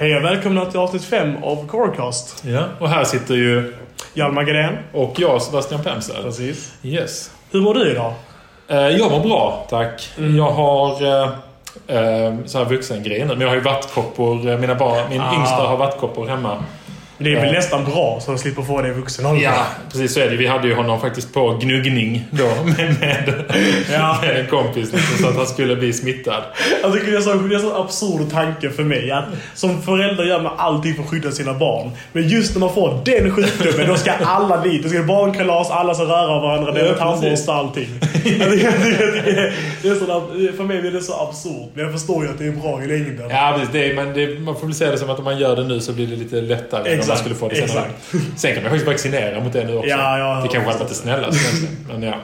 Hej och välkomna till avsnitt 5 av Corecast. Ja, och här sitter ju... Hjalmar Gren. Och jag, Sebastian Pemser. Precis. Yes. Hur mår du idag? Eh, jag mår bra, tack. Mm. Jag har eh, eh, så här vuxengrejer nu. Men jag har ju vattkoppor. Mina barn, min ah. yngsta har vattkoppor hemma. Det är väl nästan bra så att slipper få det i vuxen ålder. Ja, precis så är det. Vi hade ju honom faktiskt på gnuggning då med, med, ja. med en kompis liksom, så att han skulle bli smittad. Tycker det är, så, det är så absurd tanke för mig. Att som förälder gör man allting för att skydda sina barn. Men just när man får den sjukdomen, då ska alla dit. Då ska det barnkalas, alla ska röra varandra, det är tandborste allting. Tycker det är så, för mig är det så absurt. Men jag förstår ju att det är bra i längden. Ja, precis. Det, men man får väl säga det som att om man gör det nu så blir det lite lättare. Exakt man skulle få det senare. Exakt. Sen kan man faktiskt vaccinera mot det nu också. Ja, ja, det kanske hade varit det snällaste. Men ja.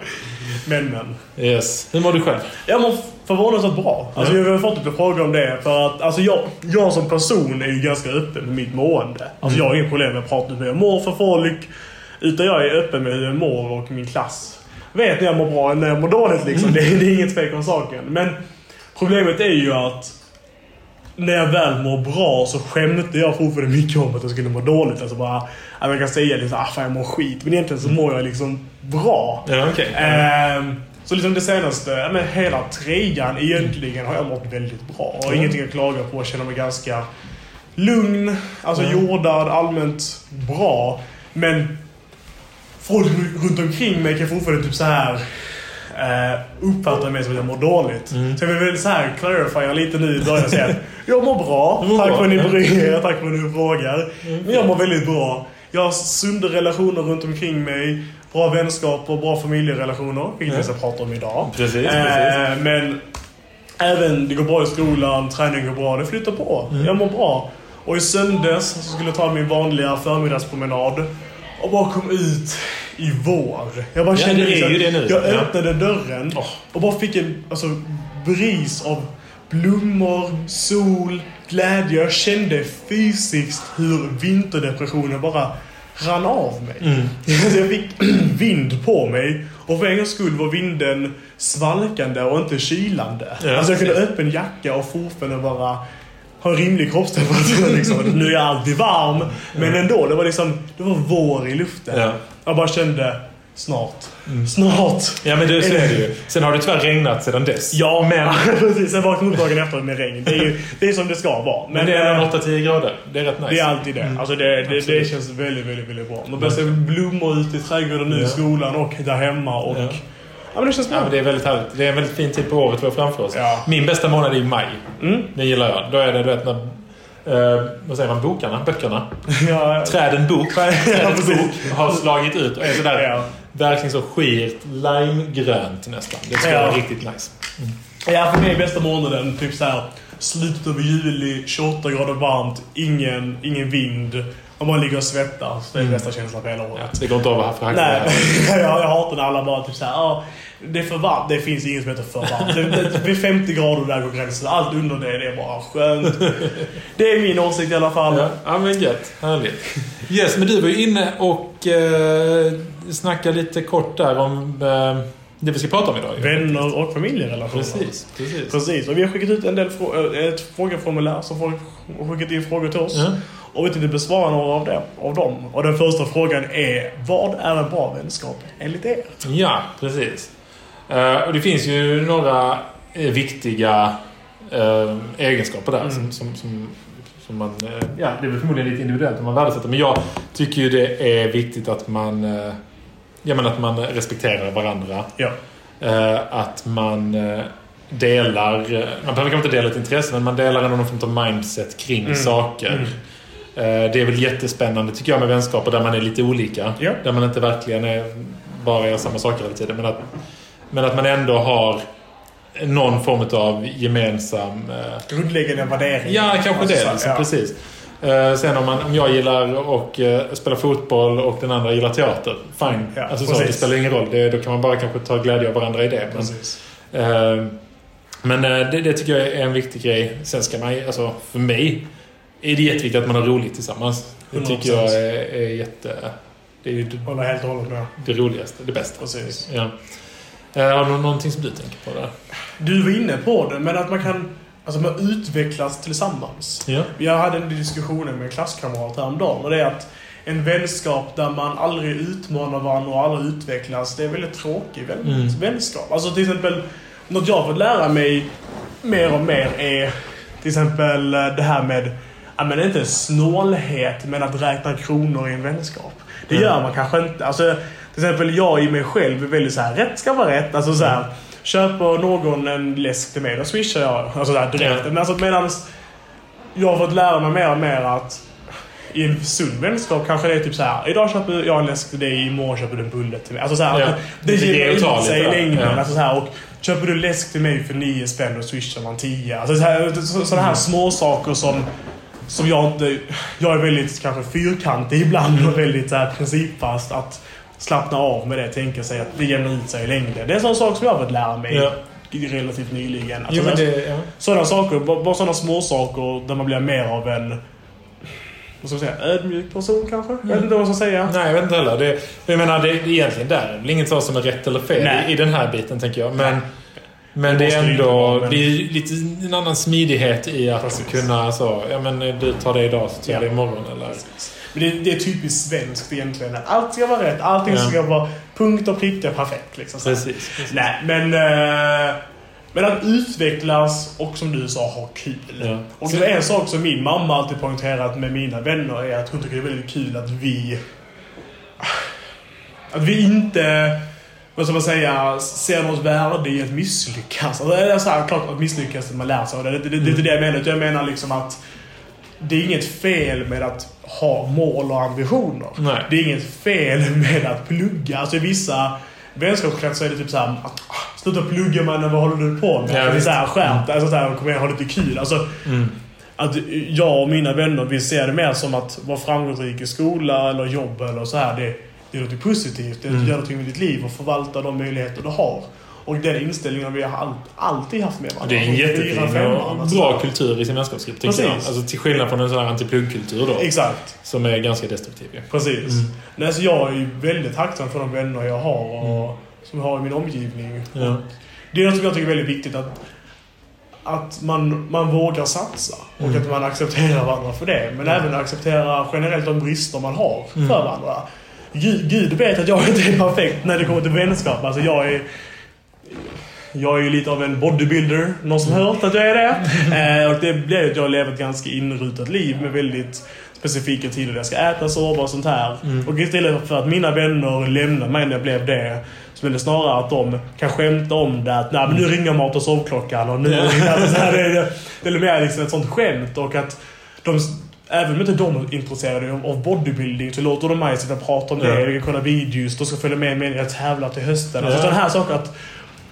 Men, men. Yes. Hur mår du själv? Jag mår förvånansvärt bra. Alltså, Jag har fått lite frågor om det. För att alltså, jag, jag som person är ju ganska öppen med mitt mående. Alltså, mm. Jag har inga problem med att prata med hur jag mår för folk. Utan jag är öppen med hur jag mår och min klass vet när jag mår bra och när jag mår dåligt. Liksom. Mm. Det, det är inget tvekan om saken. Men problemet är ju att när jag väl mår bra så skämde jag fortfarande mycket om att jag skulle må dåligt. Alltså bara, man kan säga liksom, ah, fan jag mår skit. Men egentligen så mår jag liksom bra. Ja, okay. Ehm, så liksom det senaste, men hela trean egentligen har jag mått väldigt bra. Och mm. ingenting att klaga på. Jag känner mig ganska lugn, alltså mm. jordad, allmänt bra. Men folk runt omkring mig kan fortfarande typ så här eh, uppfattar mig som att jag mår dåligt. Mm. Så jag vill så här clarifiera lite nu i början och säga att jag mår bra. Tack för att ni bryr er, tack för att ni frågar. Men jag mår väldigt bra. Jag har sunda relationer runt omkring mig. Bra vänskap och bra familjerelationer. Vilket jag ska prata om idag. Precis, precis. Men även det går bra i skolan, träningen går bra. Det flyttar på. Mm. Jag mår bra. Och i söndags så skulle jag ta min vanliga förmiddagspromenad. Och bara kom ut i vår. Jag bara kände ja, det är ju det nu. Jag öppnade dörren oh. och bara fick en alltså, bris av blommor, sol, glädje. Jag kände fysiskt hur vinterdepressionen bara rann av mig. Mm. jag fick vind på mig och för en gångs skull var vinden svalkande och inte kylande. Ja, alltså jag kunde öppna en jacka och fortfarande bara ha en rimlig kroppstemperatur. Liksom. Nu är jag alltid varm, men ändå. Det var liksom, det var vår i luften. Ja. Jag bara kände, snart. Mm. Snart! Ja men det, så är det ju. Sen har det tyvärr regnat sedan dess. Ja, men precis. Sen vaknade upp dagen efter med regn. Det är ju det är som det ska vara. Men, men det är 8-10 grader. Det är rätt nice. Det är alltid det. Mm. Alltså det, det, det, känns väldigt, väldigt, väldigt bra. Man börjar se blommor ute i trädgården nu i skolan och där hemma. Och ja. Ja, men det känns bra. Ja, men det är väldigt härligt. Det är en väldigt fin tid på året vi har framför oss. Ja. Min bästa månad är i maj. Mm. Det gillar jag. Då är det du vet när... Eh, vad säger man? Bokarna? Böckerna? Ja, Träden bok. Träden bok har slagit ut och är sådär... Ja. Verkligen så skirt limegrönt nästan. Det ska ja. vara riktigt nice. Mm. Ja, för mig är bästa månaden typ såhär slutet av juli, 28 grader varmt, ingen, ingen vind. Om man ligger och svettas. Det är mm. bästa känslan på hela året. Ja, det går inte vara för Nej, jag, jag hatar när alla bara typ såhär, oh, det är för varmt. Det finns inget som heter för varmt. Det, vid 50 grader där går gränsen. Allt under det, det är bara skönt. Det är min åsikt i alla fall. Ja, ja men gött. Härligt. Yes, men du var ju inne och eh, snackade lite kort där om eh, det vi ska prata om idag. Vänner och familjerelationer. Precis, precis. precis. Och vi har skickat ut en del frå ett frågeformulär som folk har skickat in frågor till oss. Ja. Och vi tänkte besvara några av, det, av dem. Och den första frågan är, vad är en bra vänskap enligt er? Ja, precis. Uh, och det finns ju några uh, viktiga uh, egenskaper där mm. som, som, som, som, man... ja, det är väl förmodligen lite individuellt om man värdesätter. Men jag tycker ju det är viktigt att man... ja, men att man respekterar varandra. Ja. att man delar... Man behöver kanske inte dela ett intresse, men man delar någon form av mindset kring mm. saker. Mm. Det är väl jättespännande tycker jag med vänskaper där man är lite olika. Ja. Där man inte verkligen är bara gör samma saker hela tiden. Men att, men att man ändå har någon form av gemensam... Eh... Grundläggande värdering. Ja, kanske alltså, det. Liksom, ja. Precis. Uh, sen om, man, om jag gillar att spela fotboll och den andra gillar teater, fine. Ja, alltså, så, det spelar ingen roll. Det, då kan man bara kanske ta glädje av varandra i det. Men, uh, men det, det, tycker jag är en viktig grej. Sen ska man alltså för mig är det jätteviktigt att man har roligt tillsammans. Det tycker jag är, är jätte... Det är ju Håller helt och hållet med. Det roligaste, det bästa. Precis. Ja. Har du någonting som du tänker på där? Du var inne på det, men att man kan Alltså man utvecklas tillsammans. Ja. Jag hade en diskussion med en klasskamrat häromdagen och det är att en vänskap där man aldrig utmanar varandra och aldrig utvecklas, det är väldigt tråkig vän Mm. vänskap. Alltså till exempel, något jag har fått lära mig mer och mer är till exempel eh, det här med, ja men inte snålhet, men att räkna kronor i en vänskap. Det Mm. gör man kanske inte. Alltså, till exempel jag i mig själv är väldigt så här, rätt ska vara rätt. Alltså så här, köper någon en läsk till mig, då swishar jag. Alltså där direkt. Men alltså medans jag har fått lära mig mer och mer att i en sund vänskap kanske det är typ så här. Idag köper jag en läsk till dig, imorgon köper du en bulle till mig. Alltså så här, Ja. Det ger ut sig i längden. Ja. Alltså så här, och köper du läsk till mig för 9 spänn och swishar man 10. Alltså så här, så, sådana Mm. här små saker som som jag inte... Jag är väldigt kanske fyrkantig ibland och väldigt så här, principfast. Att slappna av med det, tänka sig att det jämnar ut sig i längden. Det är en sån sak som jag har fått lära mig Ja. relativt nyligen. Jo, Alltså, det, ja. Sådana saker, bara, sådana små saker där man blir mer av en... Vad ska man säga? Ödmjuk person kanske? Jag vet inte vad jag ska säga. Nej, jag vet inte heller. Det, jag menar, det, egentligen där. Det är inget som är rätt eller fel i, i den här biten, tänker jag. Men, men Det det är ändå men- det är lite en annan smidighet i att Precis. kunna så, ja men du tar det idag så tar jag Ja. det imorgon. Eller, Men det, det är typiskt svenskt egentligen. Allt ska vara rätt. Allting Ja. ska vara punkt och pricka perfekt. Liksom, precis. precis. Nej, men... eh, men att utvecklas och som du sa, ha kul. Ja. Och det är en sak som min mamma alltid poängterat med mina vänner är att hon tycker det är väldigt kul att vi... Att vi inte, vad ska man säga, ser något värde i att misslyckas. Alltså, det är så här, klart att misslyckas är man lär sig det. Det, det, det är inte det jag menar. Jag menar liksom att det är inget fel med att ha mål och ambitioner. Nej. Det är inget fel med att plugga. Alltså i vissa vänskapskretsar är det typ såhär att ah, Sluta plugga mannen, vad håller du på med? Ja, det är visst. såhär skärpt, alltså kom igen, ha lite kul. Alltså, Mm. att jag och mina vänner, vi ser det mer som att vara framgångsrik i skola eller jobb eller så här. Det, det är något positivt. Det Mm. gör någonting med ditt liv och förvalta de möjligheter du har. Och den inställningen har vi alltid haft med varandra. Det är en jättefin och bra kultur i sin vänskapsgrupp, tycker jag. Alltså, till skillnad från en sån här antipluggkultur då. Exakt. Som är ganska destruktiv ju. Precis. Mm. Nej, så jag är ju väldigt tacksam för de vänner jag har och som jag har i min omgivning. Ja. Det är något som jag tycker är väldigt viktigt att, att man, man vågar satsa och Mm. att man accepterar varandra för det. Men även acceptera generellt de brister man har Mm. för varandra. Gud, Gud vet att jag inte är perfekt när det kommer till vänskap. Alltså jag är... Jag är ju lite av en bodybuilder. Någon som hört att jag är det? eh, och det blir att jag lever ett ganska inrutat liv med väldigt specifika tider där jag ska äta, sova och sånt här. Mm. Och istället för att mina vänner lämnar mig när jag blev det så är det snarare att de kan skämta om det. Att Nej, men nu ringer mat och sovklockan och nu... Ja. Alltså, så här, det, är, det är mer liksom ett sånt skämt och att de... Även om inte de är intresserade av- bodybuilding så låter de mig sitta och prata om det. Ja. Jag kan kolla videos, de ska följa med mig när jag tävlar till hösten. Alltså sådana här saker att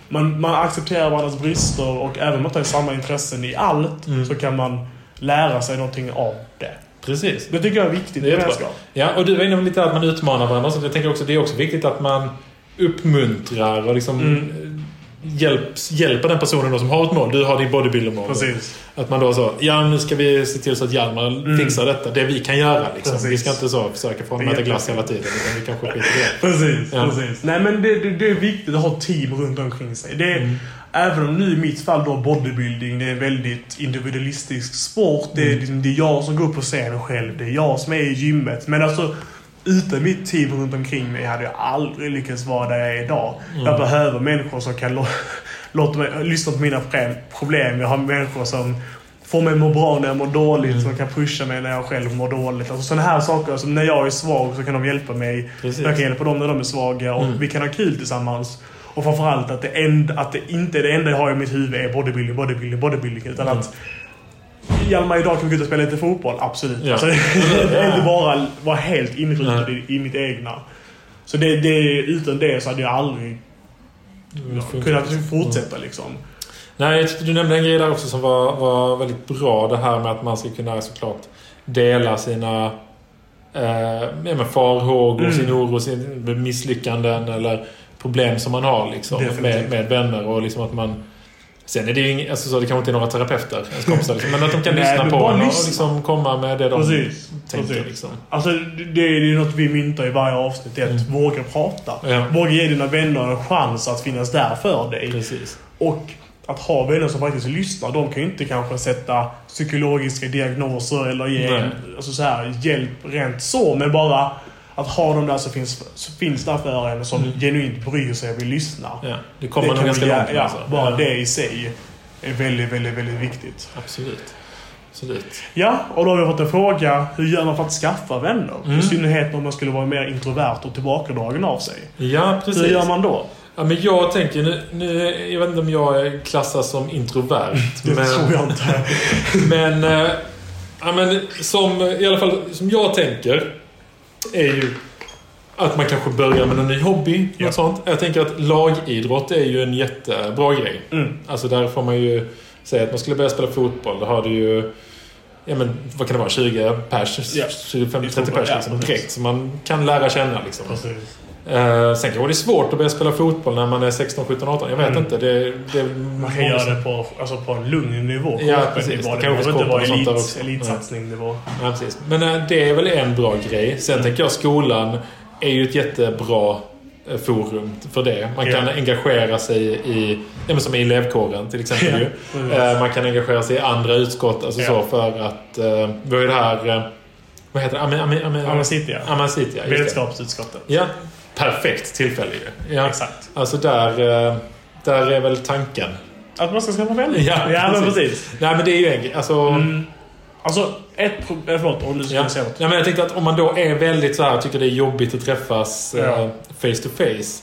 man, man accepterar varandras brister och även om man inte har samma intressen i allt Mm. så kan man lära sig någonting av det. Precis. Det tycker jag är viktigt Det är vänskap. Ja, och du var inne på lite att man utmanar varandra. Så jag tänker också det är också viktigt att man uppmuntrar och liksom Mm. Hjälps, hjälper den personen då som har ett mål. Du har din bodybuilder-mål. Precis. Att man då så, ja nu ska vi se till så att Hjalmar Mm. fixar detta. Det vi kan göra liksom. Precis. Vi ska inte så försöka få honom att äta glass hela tiden. Utan vi kanske skiter i det. Precis, Ja. precis. Nej men det, det, det är viktigt att ha team runt omkring sig. Det är, Mm. Även om nu i mitt fall då bodybuilding, det är en väldigt individualistisk sport. Det är, Mm. det är jag som går upp på scenen själv. Det är jag som är i gymmet. Men alltså, utan mitt team runt omkring mig hade jag aldrig lyckats vara där jag är idag. Mm. Jag behöver människor som kan lå- låta mig lyssna på mina problem. Jag har människor som får mig att må bra när jag mår dåligt. Mm. Som kan pusha mig när jag själv mår dåligt. Alltså sådana här saker. Som när jag är svag så kan de hjälpa mig. Precis. Jag kan hjälpa dem när de är svaga och Mm. vi kan ha kul tillsammans. Och framförallt att det, enda, att det inte det enda jag har i mitt huvud är bodybuilding, bodybuilding, bodybuilding. Utan Mm. att Hjalmar, idag kan vi gå ut och spela lite fotboll. Absolut. Ja. Alltså, det är inte bara vara helt inrutad i, i mitt egna. Så det, det, utan det så hade jag aldrig kunnat fortsätta liksom. Nej, jag tyckte du nämnde en grej där också som var, var väldigt bra. Det här med att man ska kunna såklart dela sina eh, ja, men farhågor, Mm. sin oro, sin misslyckanden eller problem som man har liksom, med, med vänner. Och liksom att man... Sen är det ju ing, alltså så, det kanske inte är några terapeuter, ens kompisar, liksom, men att de kan Nej, lyssna på en och lyssna. liksom komma med det de Precis. tänker. Precis. Liksom. Alltså, det det är ju något vi myntar i varje avsnitt. Det är att Mm. våga prata. Ja. Våga ge dina vänner en chans att finnas där för dig. Precis. Och att ha vänner som faktiskt lyssnar. De kan ju inte kanske sätta psykologiska diagnoser eller ge alltså så här, hjälp rent så. Men bara att ha dem där så finns, så finns där för en som mm. genuint bryr sig och vill lyssna. Ja, det kommer det nog ganska långt ja, alltså. Bara ja. det i sig är väldigt, väldigt, väldigt viktigt. Absolut. Absolut. Ja, och då har vi fått en fråga. Hur gör man för att skaffa vänner? Mm. I synnerhet om man skulle vara mer introvert och tillbakadragen av sig. Ja, precis. Hur gör man då? Ja, men jag tänker nu, nu, jag vet inte om jag klassas som introvert. det men, tror jag inte. men, äh, ja, men som, i alla fall som jag tänker är ju att man kanske börjar med en ny hobby. Ja. Något sånt. Jag tänker att lagidrott är ju en jättebra grej. Mm. Alltså där får man ju säga att man skulle börja spela fotboll. Då har du ju ja, men, vad kan det vara, 20 pers, ja. 25-30 pers liksom, direkt. Så man kan lära känna liksom. Precis. Uh, sen kanske det är svårt att börja spela fotboll när man är 16, 17, 18. Jag vet mm. inte. Det, det, man kan göra det på, alltså på en lugn nivå. Ja, precis. Det, det behöver inte vara elit, elitsatsningnivå. Ja, precis. Men uh, det är väl en bra grej. Sen mm. tänker jag skolan är ju ett jättebra eh, forum för det. Man kan yeah. engagera sig i, som i elevkåren till exempel. Yeah. man kan engagera sig i andra utskott alltså yeah. så för att vi har ju det här vad heter det? Amasitia. Amasitia. Vetenskapsutskottet. Ja, perfekt tillfälle ju. Ja. Exakt. Alltså där, där är väl tanken. Att man ska skaffa vänner? Ja, ja precis. men precis. Nej men det är ju en Alltså, mm. Alltså, ett problem... Förlåt, om du skulle ja. säga något. Ja, men jag tänkte att om man då är väldigt så här, tycker det är jobbigt att träffas ja. uh, face to face.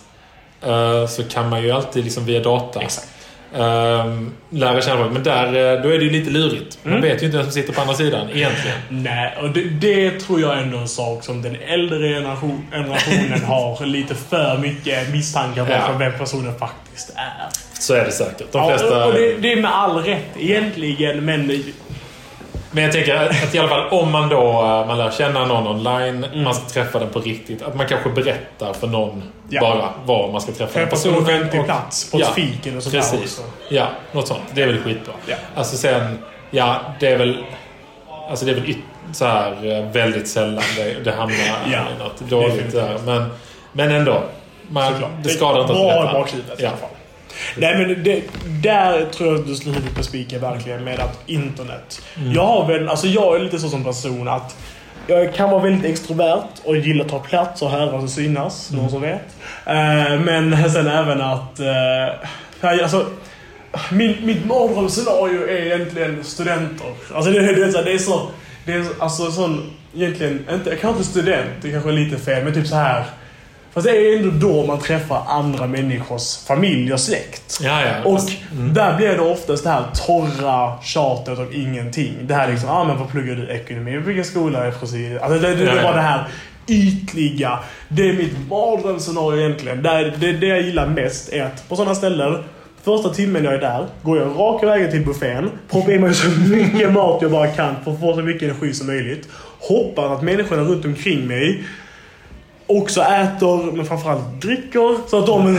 Uh, så kan man ju alltid liksom via data. Exakt. Um, lära känna folk. Men där, eh, då är det ju lite lurigt. Man mm. vet ju inte vem som sitter på andra sidan egentligen. Nej, och det, det, tror jag är ändå en sak som den äldre generation, generationen har lite för mycket misstankar på ja. vem personen faktiskt är. Så är det säkert. De flesta... Ja, och det, det, är med all rätt egentligen, men men jag tänker att i alla fall om man då eh, man lär känna någon online, mm. man ska träffa den på riktigt. Att man kanske berättar för någon ja. bara var man ska träffa den personen. På en offentlig plats, på ett ja, fik eller sådär precis. också. Ja, något sånt. Det är väl skitbra. Ja. Alltså sen, ja det är väl... Alltså det är väl så här eh, väldigt sällan det, det hamnar ja. i något dåligt där. Men, men ändå. Man, det skadar inte att berätta. Bra i bakhuvudet i alla fall. Nej men det, där tror jag att du slår huvudet på spiken verkligen med att internet. Mm. Jag har väl, alltså jag är lite så som person att jag kan vara väldigt extrovert och gilla att ta plats och höras och synas, mm. någon som vet. Uh, men sen även att... Uh, alltså, min, mitt mardrömsscenario är egentligen studenter. Alltså det, det, det, det är så... Det är alltså sån... Egentligen, inte, kanske inte student, det kanske är lite fel, men typ så här Fast det är ändå då man träffar andra människors familj och släkt. Ja, ja. Och mm. där blir det oftast det här torra tjatet om ingenting. Det här liksom, ah, men vad pluggar du ekonomi? Vilken skola är precis? Alltså det, det, det var det här ytliga. Det är mitt mardrömsscenario egentligen. Det, det, det jag gillar mest är att på sådana ställen Första timmen jag är där går jag raka vägen till buffén. Proppar i mig så mycket mat jag bara kan för att få så mycket energi som möjligt. Hoppas att människorna runt omkring mig också äter, men framförallt dricker. Så att de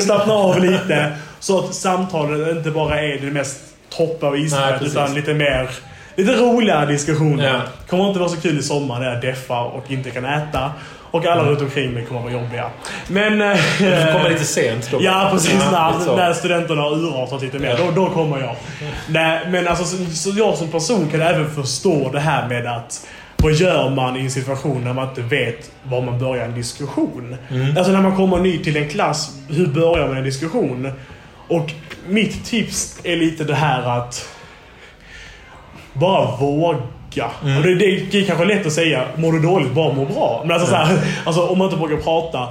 slappnar av lite. Så att samtalet inte bara är det mest toppa och isberget utan lite mer lite roligare diskussioner. Ja. kommer inte vara så kul i sommar när jag deffar och inte kan äta. Och alla mm. runt omkring mig kommer vara jobbiga. Men... Eh, du kommer lite sent då. Ja, precis. Ja, när, när studenterna har urartat lite mer. Ja. Då, då kommer jag. Nej, men alltså, så, så jag som person kan även förstå det här med att vad gör man i en situation när man inte vet var man börjar en diskussion? Mm. Alltså när man kommer ny till en klass, hur börjar man en diskussion? Och mitt tips är lite det här att bara våga. Mm. Och det, det, är kanske lätt att säga, mår du dåligt, bara må bra. Men alltså, mm. här, alltså om man inte vågar prata.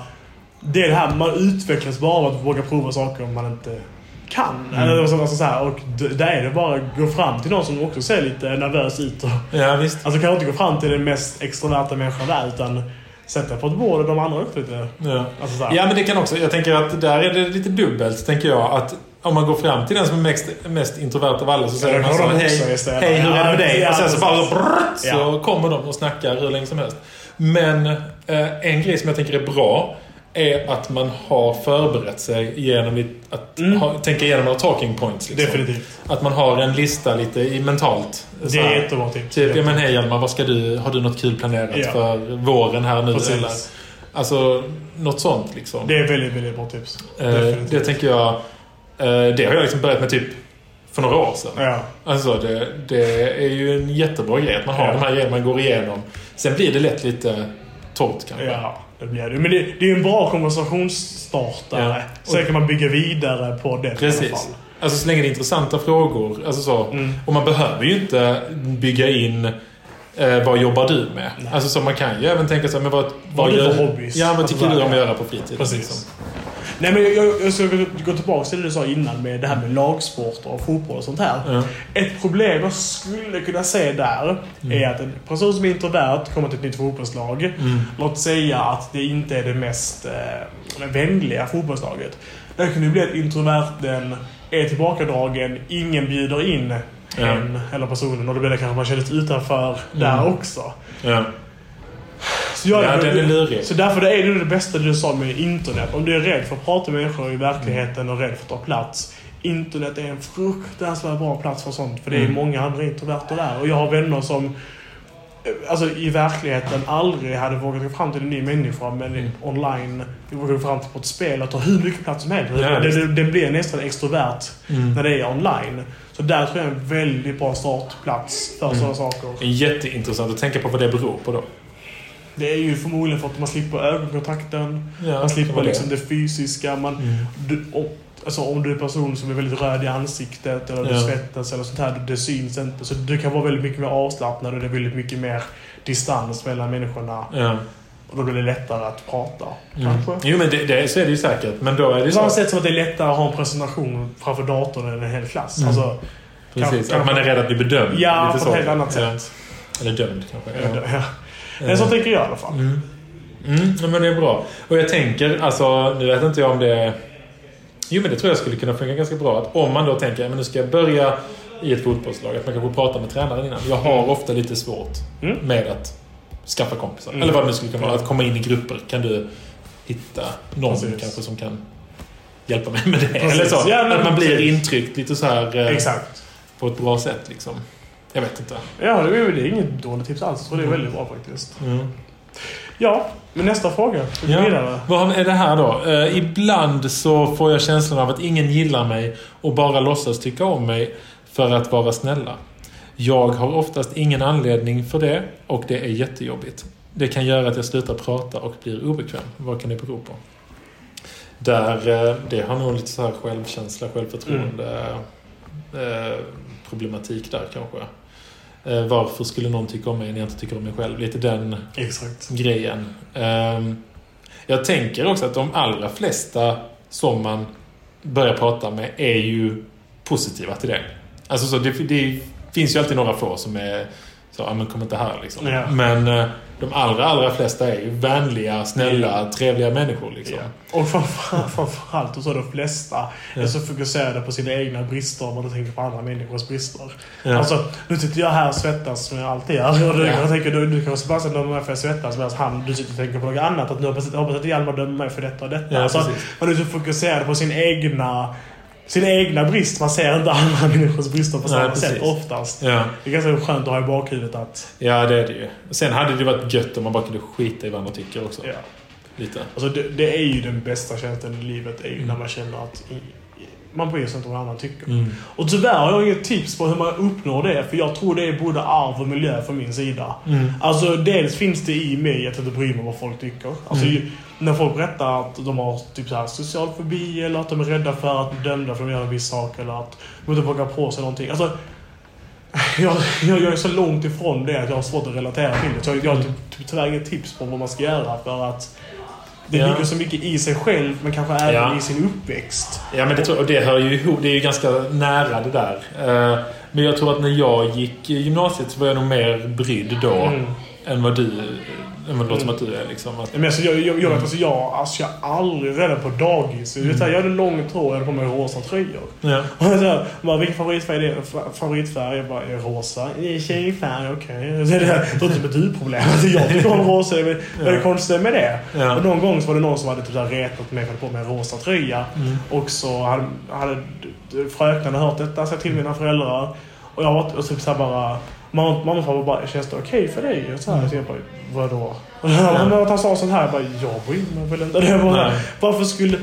Det är det här, man utvecklas bara av att våga prova saker om man inte kan. Mm. Alltså, alltså, så här, och där är det bara att gå fram till någon som också ser lite nervös ut. Och, ja, visst. Alltså kan inte gå fram till den mest extroverta människan där utan sätta på ett bord och de andra också lite... Ja. Alltså, ja, men det kan också... Jag tänker att där är det lite dubbelt, tänker jag. Att om man går fram till den som är mest, mest introvert av alla så säger man så hej, hej, hur är det med dig? och sen så bara brrrt, så kommer de och snackar hur länge som helst. Men eh, en grej som jag tänker är bra är att man har förberett sig genom att mm. ha, tänka igenom några talking points. Liksom. Definitivt. Att man har en lista lite i mentalt. Det är jättebra tips. Typ, ja men hej Hjalmar, vad ska du, har du något kul planerat ja. för våren här nu? Precis. Eller, alltså, något sånt liksom. Det är väldigt, väldigt bra tips. Eh, det tänker jag det har jag liksom börjat med typ för några år sedan. Ja. Alltså det, det är ju en jättebra grej att man har ja. de här grejerna man går igenom. Sen blir det lätt lite torrt kanske. Ja, det blir det. Men det, det är ju en bra konversationsstartare. Ja. Sen kan man bygga vidare på det Precis. i alla fall. Alltså så länge det är intressanta frågor. Alltså så, mm. Och man behöver ju inte bygga in eh, vad jobbar du med? Nej. Alltså så man kan ju även tänka sig, men vad, vad, vad gör hobbys? Ja, vad tycker du om att göra på fritiden? Precis. Liksom. Nej, men jag, jag ska gå tillbaka till det du sa innan med det här med lagsporter och fotboll och sånt här. Ja. Ett problem jag skulle kunna se där mm. är att en person som är introvert kommer till ett nytt fotbollslag. Mm. Låt säga att det inte är det mest eh, vänliga fotbollslaget. Där kan det bli att introverten är tillbakadragen, ingen bjuder in ja. en eller personen och då blir det kanske man känner sig utanför mm. där också. Ja. Så, jag, ja, den är lurig. Så därför är det det bästa du sa med internet. Om du är rädd för att prata med människor i verkligheten och rädd för att ta plats. Internet är en fruktansvärt bra plats för sånt. För det är mm. många andra introverter där. Och jag har vänner som eh, alltså, i verkligheten aldrig hade vågat gå fram till en ny människa men mm. online vågar gå fram till på ett spel och ta hur mycket plats som helst. Ja, det, det, det, blir nästan extrovert mm. när det är online. Så där tror jag är en väldigt bra startplats för mm. sådana saker. Jätteintressant att tänka på vad det beror på då. Det är ju förmodligen för att man slipper ögonkontakten. Ja, man slipper liksom det. det fysiska. Man, mm. du, och, alltså om du är en person som är väldigt röd i ansiktet eller ja. du svettas eller sånt här. Det syns inte. Så du kan vara väldigt mycket mer avslappnad och det är väldigt mycket mer distans mellan människorna. Ja. Och då blir det lättare att prata. Mm. Kanske. Jo, men det, det, så är det ju säkert. Men då är det På samma sätt som att det är lättare att ha en presentation framför datorn än en hel klass. Mm. Alltså, Precis, kan, att man är rädd att bli bedömd. Ja, på ett helt annat sätt. Eller dömd kanske. Ja. ja. Nej, så tänker jag i alla fall. Mm. Mm, men det är bra. Och jag tänker, alltså, nu vet inte jag om det... Jo, men det tror jag skulle kunna funka ganska bra. Att om man då tänker, men nu ska jag börja i ett fotbollslag. Att man kanske pratar med tränaren innan. Jag har mm. ofta lite svårt mm. med att skaffa kompisar. Mm. Eller vad det nu skulle kunna vara. Att komma in i grupper. Kan du hitta någon Precis. kanske som kan hjälpa mig med det? Precis. Eller så. Ja, att man blir intryckt lite så här... Eh, Exakt. På ett bra sätt liksom. Jag vet inte. Ja, det är, det är inget dåligt tips alls. Tror det är mm. väldigt bra faktiskt. Mm. Ja, men nästa fråga. Ja. Vad är det här då? Eh, ibland så får jag känslan av att ingen gillar mig och bara låtsas tycka om mig för att vara snälla. Jag har oftast ingen anledning för det och det är jättejobbigt. Det kan göra att jag slutar prata och blir obekväm. Vad kan det bero på? Där, eh, det har nog lite så här självkänsla, självförtroende mm. eh, problematik där kanske. Eh, varför skulle någon tycka om mig när jag inte tycker om mig själv? Lite den Exakt. grejen. Eh, jag tänker också att de allra flesta som man börjar prata med är ju positiva till det. Alltså så det, det finns ju alltid några få som är så, ja men kom inte här liksom. Ja. Men eh, de allra, allra flesta är ju vänliga, snälla, ja. trevliga människor liksom. Ja. Och framförallt så de flesta ja. är så fokuserade på sina egna brister om man tänker på andra människors brister. Ja. Alltså, nu sitter jag här och svettas som jag alltid gör. Och du, jag tänker, du, du kanske bara döma mig för att jag svettas medan han, du sitter och tänker på något annat. Att nu hoppas, hoppas att Hjalmar dömer mig för detta och detta. Ja, alltså, man är så fokuserad på sin egna sin egna brist. Man ser inte andra människors brister på samma Nej, sätt oftast. Ja. Det är ganska skönt att ha i bakhuvudet att... Ja, det är det ju. Sen hade det varit gött om man bara kunde skita i vad andra tycker också. Ja. Lite. Alltså det, det, är ju den bästa känslan i livet. är ju mm. när man känner att man bryr sig inte om vad andra tycker. Mm. Och tyvärr har jag inget tips på hur man uppnår det. För jag tror det är både arv och miljö från min sida. Mm. Alltså dels finns det i mig att jag inte bryr mig vad folk tycker. Alltså, mm. När folk berättar att de har typ så här social fobi eller att de är rädda för att bli dömda för att de gör en viss sak eller att de inte vågar på sig någonting. Alltså, jag, jag, jag, är så långt ifrån det att jag har svårt att relatera till det. Så jag, jag har typ, typ, tyvärr inget tips på vad man ska göra för att det ja. ligger så mycket i sig själv men kanske även ja. i sin uppväxt. Ja, men det, tror, och det hör ju ihop. Det är ju ganska nära det där. Uh, men jag tror att när jag gick gymnasiet så var jag nog mer brydd då mm. än vad du men det låter som att du är liksom... Att... Men alltså, jag, jag, jag, alltså, jag, alltså, jag är aldrig redan på dagis. Mm. Jag hade långt hår och hade på mig rosa tröjor. Ja. Och så bara, vilken favoritfärg är det? Favoritfärg? Jag bara, rosa. Tjejfärg, okej. Okay. Det, låter som ett du-problem. Alltså, jag tycker om rosa. Vad är det konstiga med det? Ja. Och någon gång så var det någon som hade typ retat mig för att på mig en rosa tröja. Mm. Och så hade, hade fröknarna hört detta, sagt till mina föräldrar. Och jag var och typ så bara... Mamma, mamma och pappa bara, känns det okej okay för dig? Och så här, mm. så jag bara, vadå? Ja. Men att han sa sånt här, jag bara, jag bryr mig väl inte. Det var, varför skulle...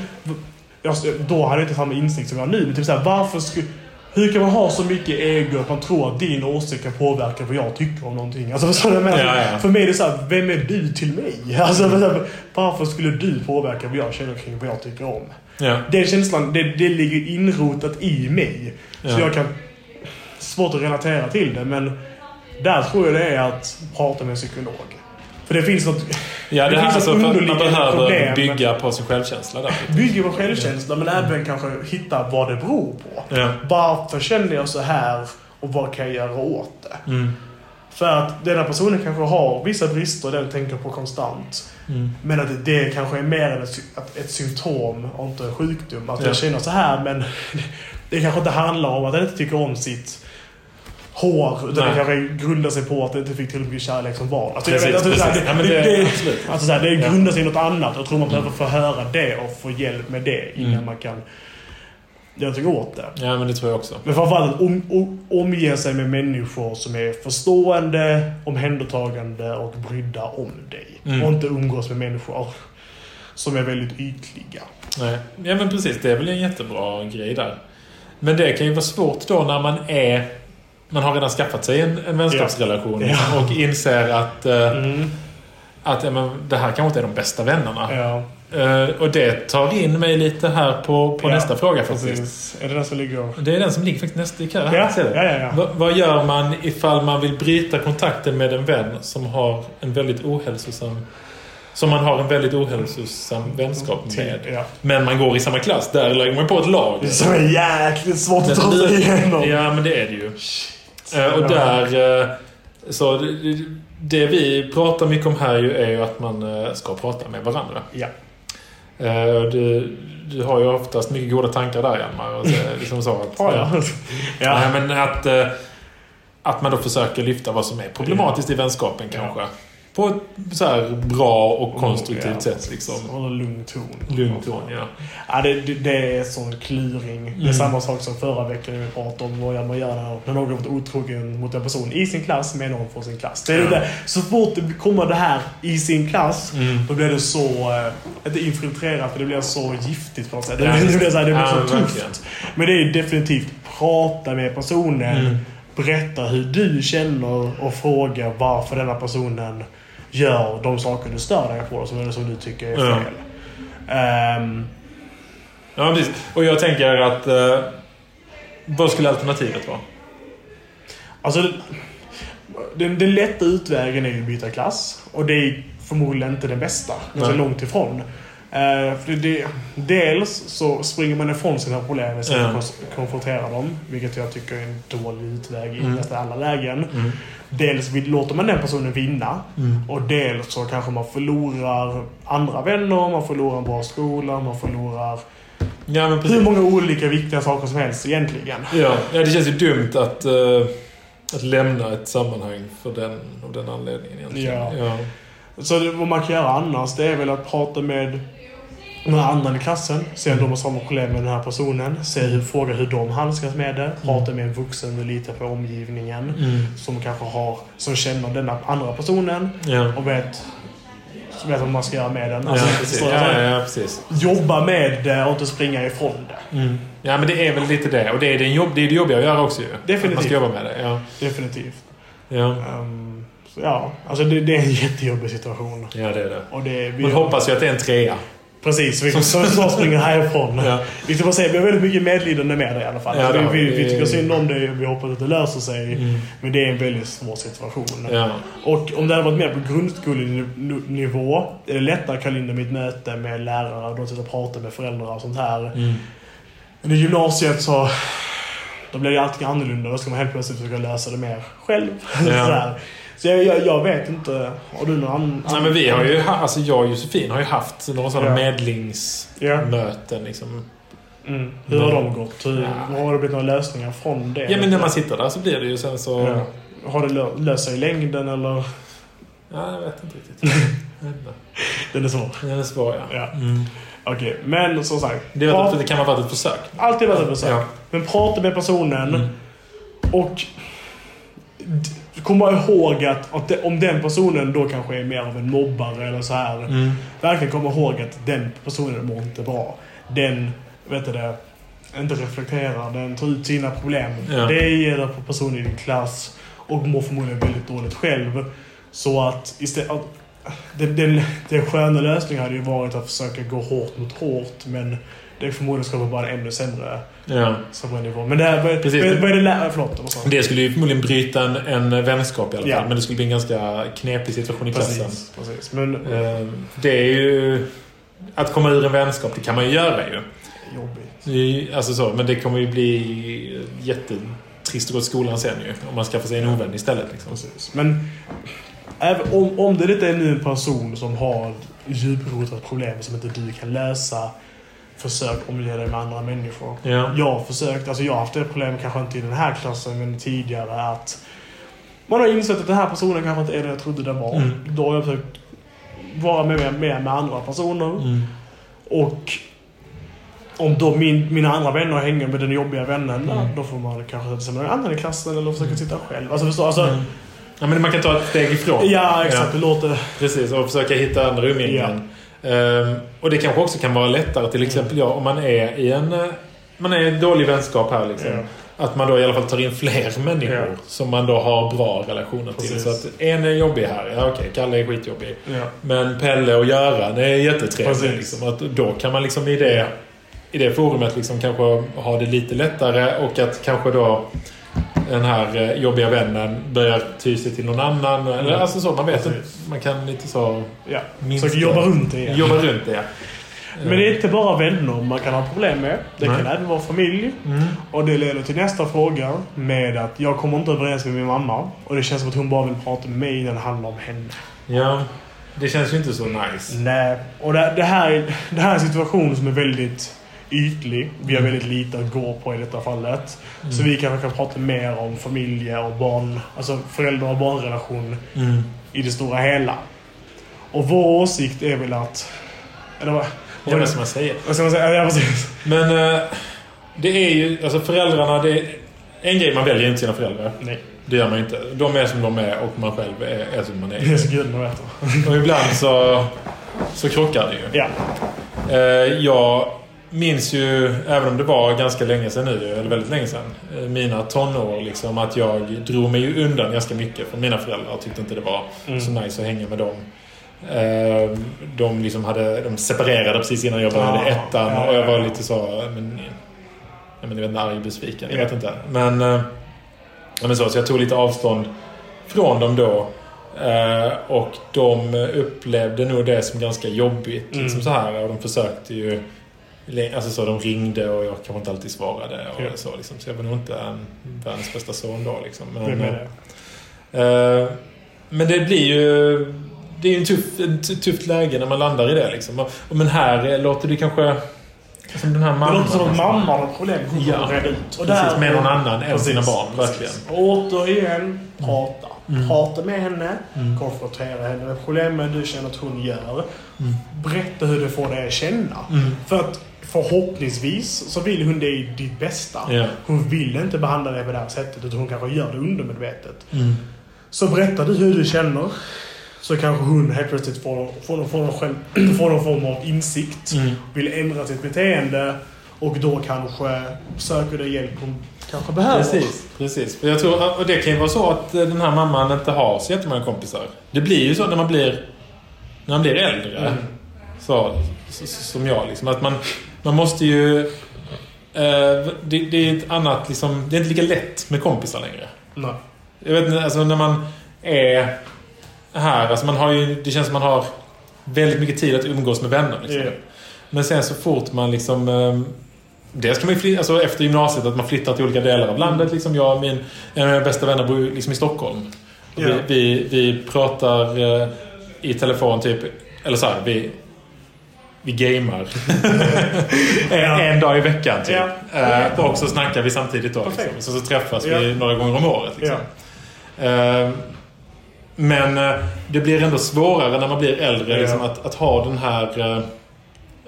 då hade jag inte samma insikt som jag har nu. Men typ såhär, varför skulle... Hur kan man ha så mycket ego att man tror att din åsikt kan påverka vad jag tycker om någonting? Alltså vad jag menar? Ja, ja. För mig är det såhär, vem är du till mig? Alltså varför skulle du påverka vad jag känner kring vad jag tycker om? Ja. Den känslan, det, det ligger inrotat i mig. Så jag kan... Svårt att relatera till det men där tror jag det är att prata med en psykolog. För det finns något... Ja, det, det finns alltså för man behöver problem. bygga på sin självkänsla där. Bygga på självkänsla, men även kanske hitta vad det beror på. Ja. Varför känner jag så här och vad kan jag göra åt det? Mm. För att den här personen kanske har vissa brister den tänker på konstant. Mm. Men att det kanske är mer ett, ett symptom och inte en sjukdom. Att ja. jag känner så här men det kanske inte handlar om att den inte tycker om sitt hår. Utan Nej. det kanske grundar sig på att det inte fick tillräckligt mycket kärlek som barn. Alltså, precis, alltså, precis. Det, ja, det, det, alltså, det, det grundar sig i något annat. Jag tror man behöver få höra det och få hjälp med det innan mm. man kan göra någonting åt det. Ja, men det tror jag också. Men framförallt om, om, omge sig med människor som är förstående, omhändertagande och brydda om dig. Mm. Och inte umgås med människor som är väldigt ytliga. Nej, ja men precis. Det är väl en jättebra grej där. Men det kan ju vara svårt då när man är man har redan skaffat sig en, en vänskapsrelation ja. och inser att, uh, mm. att ja, men, det här kanske inte är de bästa vännerna. Ja. Uh, och det tar in mig lite här på, på nästa fråga faktiskt. Precis. Är det den som ligger? Det är den som ligger faktiskt nästa i kö. Ja. Ja, ja. Va, vad gör man ifall man vill bryta kontakten med en vän som har en väldigt ohälsosam som man har en väldigt ohälsosam vänskap med. Ja. Men man går i samma klass. Där lägger man på ett lag. Det är jäkligt svårt att ta sig igenom. Ja, men det är det ju. Eh, och där... Eh, så det, det, vi pratar mycket om här ju är ju att man eh, ska prata med varandra. Ja. Du, du har ju oftast mycket goda tankar där, Hjalmar. Liksom så att, ja, ja. ja. men att, att man då försöker lyfta vad som är problematiskt i vänskapen kanske. På ett så här bra och konstruktivt mm, ja, sätt. Liksom. Och en lugn ton. Lugn ton, ja. ja det, det, det är sån kluring. Mm. Det är mm. samma sak som förra veckan när vi pratade om vad man gör när någon varit otrogen mot en person i sin klass med någon från sin klass. Det är ja. det, så fort det kommer det här i sin klass, mm. då blir det så, äh, inte infiltrerat, det blir så giftigt på något sätt. Ja, det, blir så, det blir så tufft. Men det är definitivt prata med personen, mm. berätta hur du känner och fråga varför denna personen gör de saker du stör dig på som, som du tycker är fel. Ja. Um, ja, precis. Och jag tänker att... Uh, vad skulle alternativet vara? Alltså, den, den lätta utvägen är ju att byta klass. Och det är förmodligen inte det bästa. Ganska långt ifrån. Uh, för det, dels så springer man ifrån sina problem istället för att konfrontera dem. Vilket jag tycker är en dålig utväg i mm. nästan alla lägen. Mm dels låter man den personen vinna mm. och dels så kanske man förlorar andra vänner, man förlorar en bra skola, man förlorar ja, hur många olika viktiga saker som helst egentligen. Ja, ja det känns ju dumt att, uh, att lämna ett sammanhang för den, av den anledningen egentligen. Ja. ja. Så vad man kan göra annars det är väl att prata med några andra i klassen. Se om de har samma problem med den här personen. Se hur, fråga hur de handskas med det. Prata med en vuxen och lita på omgivningen. Mm. Som kanske har, som känner den andra personen. Ja. Och vet vet vad man ska göra med den. Alltså, ja, precis. Ja, ja, precis. Jobba med det och inte springa ifrån det. Mm. Ja, men det är väl lite det. Och det är det, jobb, det, är det jobbiga att göra också ju. Definitivt. Att man ska jobba med det. Ja. Definitivt. Ja. Um, ja, alltså det, det, är en jättejobbig situation. Ja, det är det. Och det Man hoppas ju att det är en trea. Precis, vi som springer härifrån. Ja. Vi, får se, vi har väldigt mycket medlidande med det i alla fall. Ja, vi, vi, vi, tycker synd om det vi hoppas att det löser sig. Mm. Men det är en väldigt svår situation. Ja. Och om det hade varit mer på grundskolenivå är det lättare att kalla in dem i ett möte med lärare och de sitter och pratar med föräldrar och sånt här. Mm. Men i gymnasiet så då blir det allting annorlunda. Då ska man helt plötsligt försöka lösa det mer själv. Ja. Så jag, jag, jag, vet inte. Har du någon annan? Nej men vi har ju, alltså jag och Josefin har ju haft några sådana ja. medlingsmöten liksom. Mm. Hur har de gått? Hur, ja. Har det blivit några lösningar från det? Ja men när man sitter där så blir det ju sen så... Ja. Har det löst sig i längden eller? Ja, jag vet inte riktigt. Den är svår. Den är svår ja. ja. Mm. Okej, okay. men som sagt. Det, prat... det kan ha varit ett försök. Alltid varit ett försök. Ja. Men prata med personen mm. och komma ihåg att, att det, om den personen då kanske är mer av en mobbare eller så här. Mm. Verkligen komma ihåg att den personen mår inte bra. Den vet du det, inte reflekterar. Den tar ut sina problem. Ja. Det gäller på personer i din klass och mår förmodligen väldigt dåligt själv. Så att istället... Den, den, den sköna lösningen hade ju varit att försöka gå hårt mot hårt men det förmodligen skapar bara ännu sämre ja. nivå. Men det här, vad, Precis. vad, vad är det lä- Förlåt. Det skulle ju förmodligen bryta en, en vänskap i alla fall. Ja. Men det skulle bli en ganska knepig situation i klassen. Precis. Precis. Men, eh, det är ju... Att komma ur en vänskap, det kan man ju göra ju. Jobbigt. Alltså så, men det kommer ju bli jättetrist att gå till skolan sen ju. Om man skaffar sig en ovän istället. Liksom. Precis. Men även om, om det inte är nu en person som har djuprotat problem som inte du kan lösa försök omge dig med andra människor. Ja. Jag har försökt, alltså jag har haft det problemet kanske inte i den här klassen men tidigare att man har insett att den här personen kanske inte är det jag trodde den var. Mm. Då har jag försökt vara med, med, med andra personer. Mm. Och om då min, mina andra vänner hänger med den jobbiga vännen, mm. då får man kanske sätta sig med någon annan i klassen eller försöka sitta själv. Alltså förstå, alltså, mm. Ja, men man kan ta ett steg ifrån. Ja, exakt. Ja. Låter... Precis, och försöka hitta andra umgängen. Ja. Um, och det kanske också kan vara lättare, till exempel jag, om man är i en, eh, man är i en dålig vänskap här liksom. Ja. Att man då i alla fall tar in fler människor som man då har bra relationer till. Precis. Så att en är jobbig här, ja okej, Kalle är skitjobbig. Men Pelle och Göran är jättetrevliga. Liksom. Att då kan man liksom i det, i det forumet liksom kanske ha det lite lättare och att kanske då den här eh, jobbiga vännen börjar ty sig till någon annan. Eller, mm. Alltså så, man vet inte. Man kan lite så... Ja, minska. så jobba runt det. Jobba runt det, ja. Men det är inte bara vänner man kan ha problem med. Det Nej. kan även vara familj. Mm. Och det leder till nästa fråga med att jag kommer inte överens med min mamma. Och det känns som att hon bara vill prata med mig när det handlar om henne. Ja, det känns ju inte så nice. Nej, och det, det här, det här är en situation som är väldigt ytlig. Vi har mm. väldigt lite att gå på i detta fallet. Mm. Så vi kanske kan prata mer om familje och barn, alltså föräldrar och barnrelation mm. i det stora hela. Och vår åsikt är väl att... Eller vad? Ja, vad ska man säga? Vad ska man säga? Ja, precis. Men äh, det är ju, alltså föräldrarna, det är en grej man väljer inte sina föräldrar. Nej. Det gör man inte. De är som de är och man själv är, är som man är. Det är så gudarna vet. Och ibland så, så krockar det ju. Ja. Äh, jag minns ju, även om det var ganska länge sedan nu, eller väldigt länge sedan, eh, mina tonår liksom, att jag drog mig ju undan ganska mycket från mina föräldrar. Jag tyckte inte det var mm. så nice att hänga med dem. Eh, de, liksom hade, de separerade precis innan jag började ja, ettan ja, och jag var lite så, men, jag, vet inte, arg besviken. Jag vet inte. Men, eh, men så, så jag tog lite avstånd från dem då. Och de upplevde nog det som ganska jobbigt. Mm. Liksom så här, och de försökte ju Alltså så de ringde och jag kanske inte alltid svarade. Och ja. så, liksom. så jag var nog inte en världens bästa son då. Liksom. Men, det äh, men det blir ju... Det är ju en tuff, ett tufft läge när man landar i det. Liksom. Och, men här låter det kanske... Som den här mamman. Det låter som att mamman har problem ja, reda ut. Och precis, med någon annan än sina barn. Verkligen. Återigen, prata. Mm. Prata med henne, mm. konfrontera henne med problemen du känner att hon gör. Mm. Berätta hur det får dig att känna. Mm. För att förhoppningsvis så vill hon dig ditt bästa. Yeah. Hon vill inte behandla dig på det här sättet utan hon kanske gör det undermedvetet. Mm. Så berättar du hur du känner så kanske hon helt plötsligt får, får, får, någon, själv, får någon form av insikt. Mm. Vill ändra sitt beteende och då kanske söker det hjälp hon kanske behöver. Precis, precis. Jag tror, och det kan ju vara så att den här mamman inte har så jättemånga kompisar. Det blir ju så när man blir, när man blir äldre. Mm. Så, så, som jag liksom. Att man, man måste ju... Eh, det, det, är ett annat liksom, Det är inte lika lätt med kompisar längre. Nej. Jag vet inte, alltså när man är här. Alltså man har ju, det känns som man har väldigt mycket tid att umgås med vänner. Liksom. Yeah. Men sen så fort man liksom... Eh, dels kan man ju flytta, alltså efter gymnasiet att man flyttar till olika delar av landet. Liksom jag och min, en av mina bästa vänner bor liksom i Stockholm. Yeah. Vi, vi, vi, pratar eh, i telefon typ... Eller så här, vi vi gamer. en, en dag i veckan typ. Ja. Uh, och så snackar vi samtidigt då. Liksom. Så, så träffas ja. vi några gånger om året. Liksom. Ja. Uh, men uh, det blir ändå svårare när man blir äldre liksom, att, att ha den här,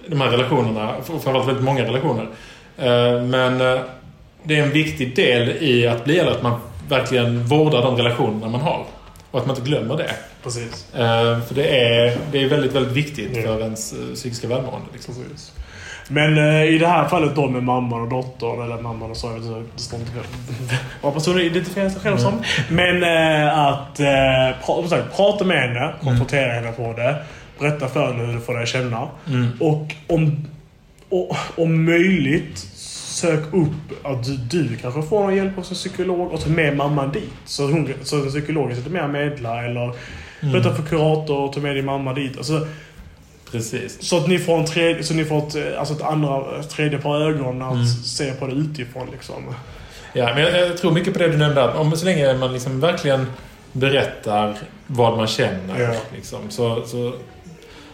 de här relationerna. Framförallt väldigt många relationer. men det är en viktig del i att bli äldre att man verkligen vårdar de relationerna man har. Och att man inte glömmer det. Precis. Uh, för det är, det är väldigt, väldigt viktigt mm. för ens uh, psykiska välmående. Liksom. Men eh, i det här fallet då med mamman och dottern, eller mamman och så, det står inte vad personen identifierar sig själv som. Mm. Men eh, att eh, pra, sagt, prata med henne, konfrontera mm. henne på det. Berätta för henne hur du får dig känna. Mm. Och om, och, om möjligt sök upp att du, kanske får någon hjälp hos en psykolog och ta med mamman dit. Så, hon, så en psykolog sitter med och medlar eller mm. berätta för kurator och ta med din mamma dit. Alltså, Precis. Så att ni får, en tredje, så ni får ett, alltså ett andra, tredje par ögon att mm. se på det utifrån. Liksom. Ja, men jag, jag, tror mycket på det du nämnde. Att om så länge man liksom verkligen berättar vad man känner. Ja. Liksom, så, så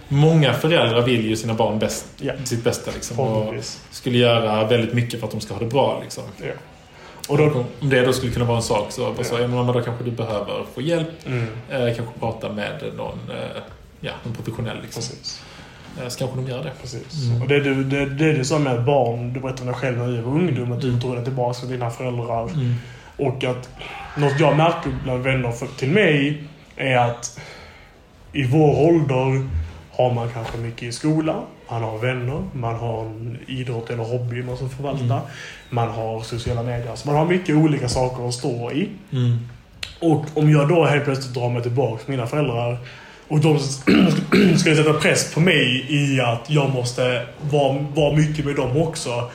Många föräldrar vill ju sina barn bäst, ja. sitt bästa. Liksom, och skulle göra väldigt mycket för att de ska ha det bra. Liksom. Ja. Och då, om det då skulle kunna vara en sak så, ja. så ja, då kanske du behöver få hjälp. Mm. Eh, kanske prata med någon, eh, ja, någon professionell. Liksom. Precis. Eh, så kanske de gör det. Precis. Mm. Och det, du, det, det är det som med barn, du berättade dig själv när du var ungdom, att du mm. drog dig tillbaka till dina föräldrar. Mm. Och att något jag märker bland vänner för, till mig är att i vår ålder har man kanske mycket i skolan, man har vänner, man har en idrott eller hobby man ska förvalta. Mm. Man har sociala medier. Så man har mycket olika saker att stå i. Mm. Och om jag då helt plötsligt drar mig tillbaka till mina föräldrar och de skulle sätta press på mig i att jag måste vara, vara mycket med dem också.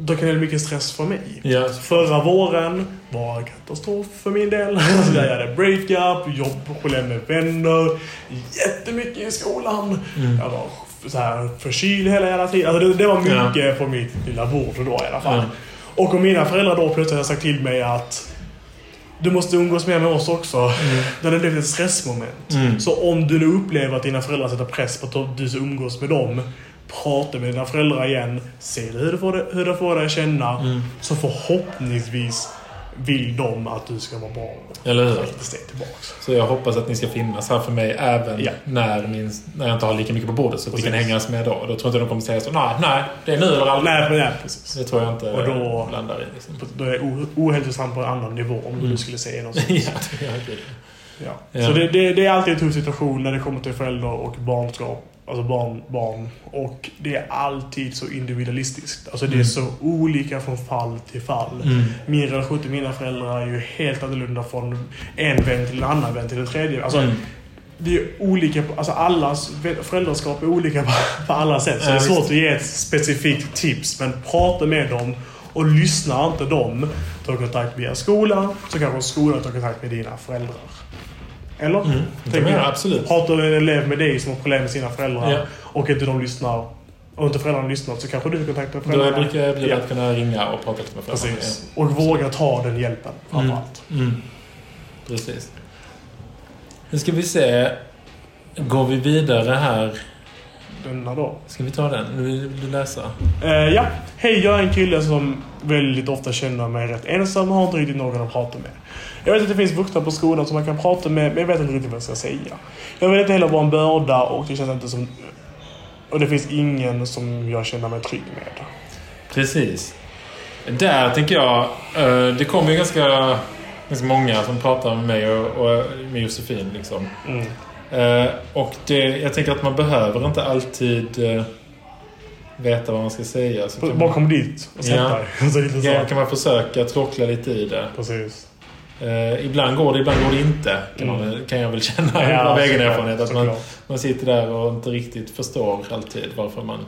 Då kan det bli mycket stress för mig. Ja. Förra våren var katastrof för min del. Alltså jag hade breakup, jobbproblem med vänner, jättemycket i skolan. Mm. Jag var så här förkyld hela jävla tiden. Alltså det, det var mycket ja. på mitt lilla bord då i alla fall. Ja. Och om mina föräldrar då plötsligt hade sagt till mig att du måste umgås mer med oss också. Mm. Då hade det blivit ett stressmoment. Mm. Så om du nu upplever att dina föräldrar sätter press på att du ska umgås med dem prata med dina föräldrar igen. Se hur du får det, hur du får dig känna. Mm. Så förhoppningsvis vill de att du ska vara bra. Eller hur? Tillbaks. Så jag hoppas att ni ska finnas här för mig även ja. när, min, när jag inte har lika mycket på bordet. Så att vi kan hängas med då. Då tror jag inte de kommer säga så. Nej, nej, det är nu eller aldrig. Nej, nej, precis. Det tror jag inte och då, landar i. Liksom. Då är ohälsosamt på en annan nivå om mm. du skulle säga något sånt. ja, det är ja. Så det, det, det, är alltid en tuff situation när det kommer till föräldrar och barnskap alltså barn, barn. Och det är alltid så individualistiskt. Alltså det är mm. så olika från fall till fall. Mm. Min relation till mina föräldrar är ju helt annorlunda från en vän till en annan vän till en tredje. Alltså, mm. Det är olika, alltså allas föräldraskap är olika på, på alla sätt. Så det är svårt att ge ett specifikt tips. Men prata med dem och lyssna inte dem. Ta kontakt via skolan, så kanske skolan tar kontakt med dina föräldrar. Eller? Mm. Tänker jag. Absolut. Pratar en elev med dig som har problem med sina föräldrar ja. och inte de lyssnar och inte föräldrarna lyssnar så kanske du kontaktar föräldrarna. Då brukar jag bli ja. att kunna ringa och prata med föräldrarna. Precis. Och våga ta den hjälpen framförallt. Mm. Mm. Precis. Nu ska vi se. Går vi vidare här? Denna då. Ska vi ta den? Vill du läsa? Uh, ja. Hej, jag är en kille som väldigt ofta känner mig rätt ensam och har inte riktigt någon att prata med. Jag vet att det finns vuxna på skolan som man kan prata med, men jag vet inte riktigt vad jag ska säga. Jag vill inte heller vara en börda och det känns inte som... Och det finns ingen som jag känner mig trygg med. Precis. Där tänker jag... Eh, det kommer ju ganska, ganska många som pratar med mig och, med Josefin. Liksom. Mm. Eh, och det, jag tänker att man behöver inte alltid eh, veta vad man ska säga. Så Bara kom dit och sätt ja. dig. Ja, kan man försöka tråckla lite i det. Precis. Eh, ibland går det, ibland går det inte. Kan, mm. man, kan jag väl känna ja, av egen erfarenhet. Att man, man sitter där och inte riktigt förstår alltid varför man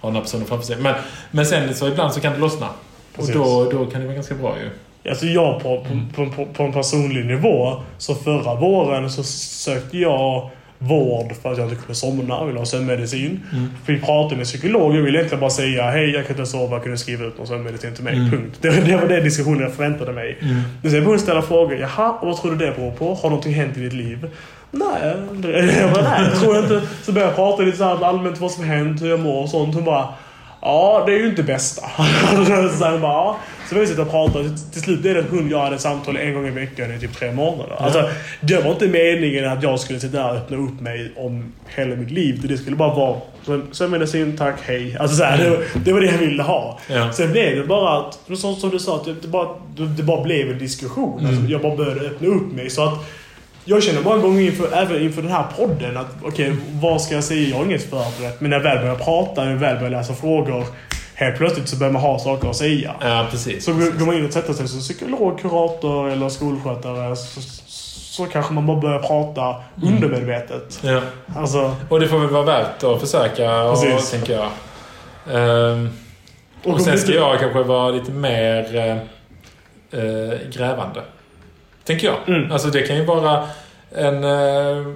har den här personen framför sig. Men, men sen så ibland så kan det lossna. Precis. Och då, då kan det vara ganska bra ju. Alltså jag på, på, på, på en personlig nivå. Så förra våren så sökte jag vård för att jag inte kunde somna. Jag ville ha sömnmedicin. Mm. Vi pratade med psykolog. Jag ville egentligen bara säga hej, jag kan inte sova. Kan du skriva ut någon sömnmedicin till mig? Mm. Punkt. Det, det, var den diskussionen jag förväntade mig. Mm. Men sen började jag ställa frågor. Jaha, och vad tror du det beror på? Har någonting hänt i ditt liv? Nej, jag bara, nej, tror jag inte. Så började jag prata lite så här allmänt vad som hänt, hur jag mår och sånt. Hon bara Ja, det är ju inte bästa. så här, bara, ja. Så vi sitter och pratar. Till slut blev det att hon jag hade samtal en gång i veckan i typ tre månader. Alltså, det var inte meningen att jag skulle sitta där och öppna upp mig om hela mitt liv. Det skulle bara vara sömnmedicin, tack, hej. Alltså, så här, det, det, var det jag ville ha. Ja. Sen blev det bara att, som, som du sa, det, bara, det bara blev en diskussion. Alltså, mm. Alltså, jag bara började öppna upp mig. Så att Jag känner många gånger inför, även inför den här podden att okej, okay, vad ska jag säga? Jag har inget förberett. Men när jag väl börjar prata, när jag väl börjar läsa frågor. Helt plötsligt så börjar man ha saker att säga. Ja, precis. Så precis. går man in och sätter sig som psykolog, kurator eller skolskötare så, så kanske man bara börjar prata mm. undermedvetet. Ja. Alltså, och det får väl vara värt att försöka, och, tänker jag. Um, och, och sen ska jag kanske vara lite mer eh, eh, grävande. Tänker jag. Mm. Alltså det kan ju vara en, eh,